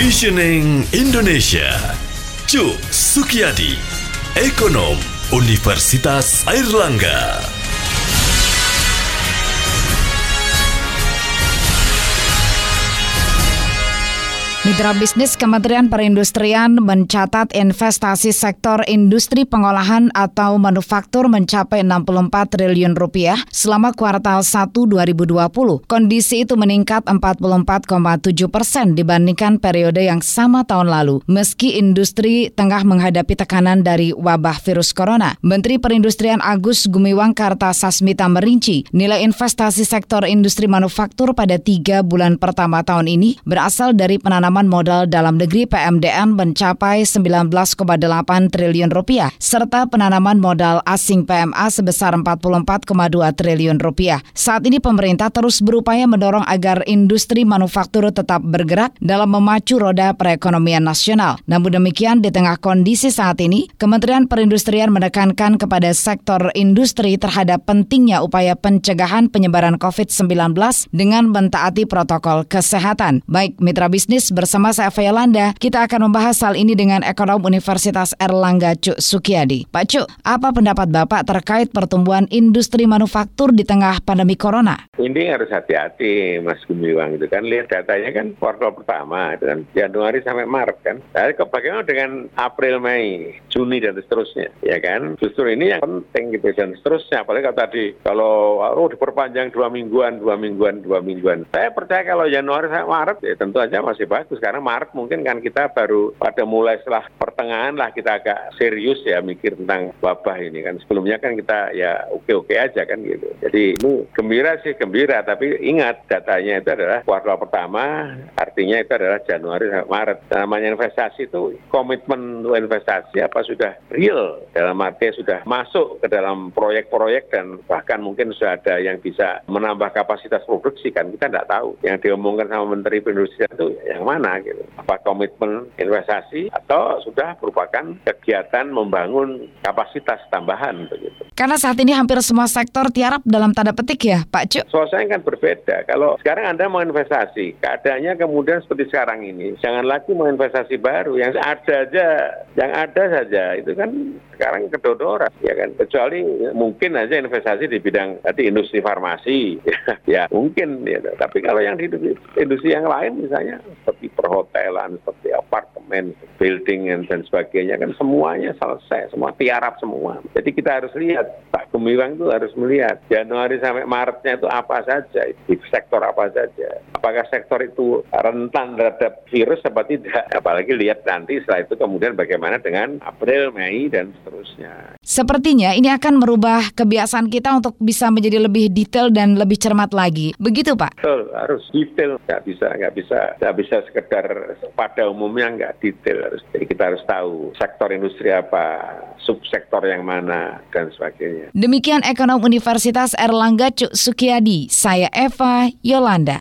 Visioning Indonesia. Cuk Sukiyadi, Ekonom Universitas Airlangga. Mitra bisnis Kementerian Perindustrian mencatat investasi sektor industri pengolahan atau manufaktur mencapai 64 triliun rupiah selama kuartal 1 2020. Kondisi itu meningkat 44,7 persen dibandingkan periode yang sama tahun lalu, meski industri tengah menghadapi tekanan dari wabah virus corona. Menteri Perindustrian Agus Gumiwang Kartasasmita merinci nilai investasi sektor industri manufaktur pada tiga bulan pertama tahun ini berasal dari penanaman penanaman modal dalam negeri PMDN mencapai 19,8 triliun rupiah serta penanaman modal asing PMA sebesar 44,2 triliun rupiah. Saat ini pemerintah terus berupaya mendorong agar industri manufaktur tetap bergerak dalam memacu roda perekonomian nasional. Namun demikian di tengah kondisi saat ini, Kementerian Perindustrian menekankan kepada sektor industri terhadap pentingnya upaya pencegahan penyebaran COVID-19 dengan mentaati protokol kesehatan. Baik mitra bisnis bersama saya Yolanda. Kita akan membahas hal ini dengan ekonom Universitas Erlangga Cuk Sukiyadi. Pak Cuk, apa pendapat Bapak terkait pertumbuhan industri manufaktur di tengah pandemi corona? Ini harus hati-hati Mas Gumiwang itu kan lihat datanya kan kuartal pertama kan Januari sampai Maret kan. Tapi bagaimana dengan April, Mei, Juni dan seterusnya ya kan. Justru ini yang penting gitu dan seterusnya. Apalagi kalau tadi kalau oh diperpanjang dua mingguan, dua mingguan, dua mingguan. Saya percaya kalau Januari sampai Maret ya tentu aja masih bagus sekarang Maret mungkin kan kita baru pada mulai setelah pertengahan lah kita agak serius ya mikir tentang wabah ini kan. Sebelumnya kan kita ya oke-oke aja kan gitu. Jadi ini gembira sih gembira, tapi ingat datanya itu adalah kuartal pertama, artinya itu adalah Januari sampai Maret. Namanya investasi itu komitmen investasi apa sudah real dalam arti sudah masuk ke dalam proyek-proyek dan bahkan mungkin sudah ada yang bisa menambah kapasitas produksi kan kita tidak tahu. Yang diomongkan sama Menteri Perindustrian itu yang mana? Mana gitu. Apa komitmen investasi atau sudah merupakan kegiatan membangun kapasitas tambahan begitu. Karena saat ini hampir semua sektor tiarap dalam tanda petik ya Pak Cuk. Suasana kan berbeda. Kalau sekarang Anda mau investasi, keadaannya kemudian seperti sekarang ini, jangan lagi mau investasi baru. Yang ada aja, yang ada saja itu kan sekarang kedodoran ya kan. Kecuali mungkin aja investasi di bidang tadi industri farmasi ya, mungkin ya. Tapi kalau yang di industri yang lain misalnya seperti perhotelan, seperti apartemen, building dan sebagainya kan semuanya selesai, semua tiarap semua. Jadi kita harus lihat, Pak Gemilang itu harus melihat Januari sampai Maretnya itu apa saja, di sektor apa saja. Apakah sektor itu rentan terhadap virus apa tidak? Apalagi lihat nanti setelah itu kemudian bagaimana dengan April, Mei dan seterusnya. Sepertinya ini akan merubah kebiasaan kita untuk bisa menjadi lebih detail dan lebih cermat lagi. Begitu Pak? Betul, harus detail. Nggak bisa, nggak bisa, nggak bisa sekedar pada umumnya nggak detail. Harus, jadi kita harus tahu sektor industri apa, subsektor yang mana, dan sebagainya. Demikian Ekonom Universitas Erlangga Cuk Sukiyadi. Saya Eva Yolanda.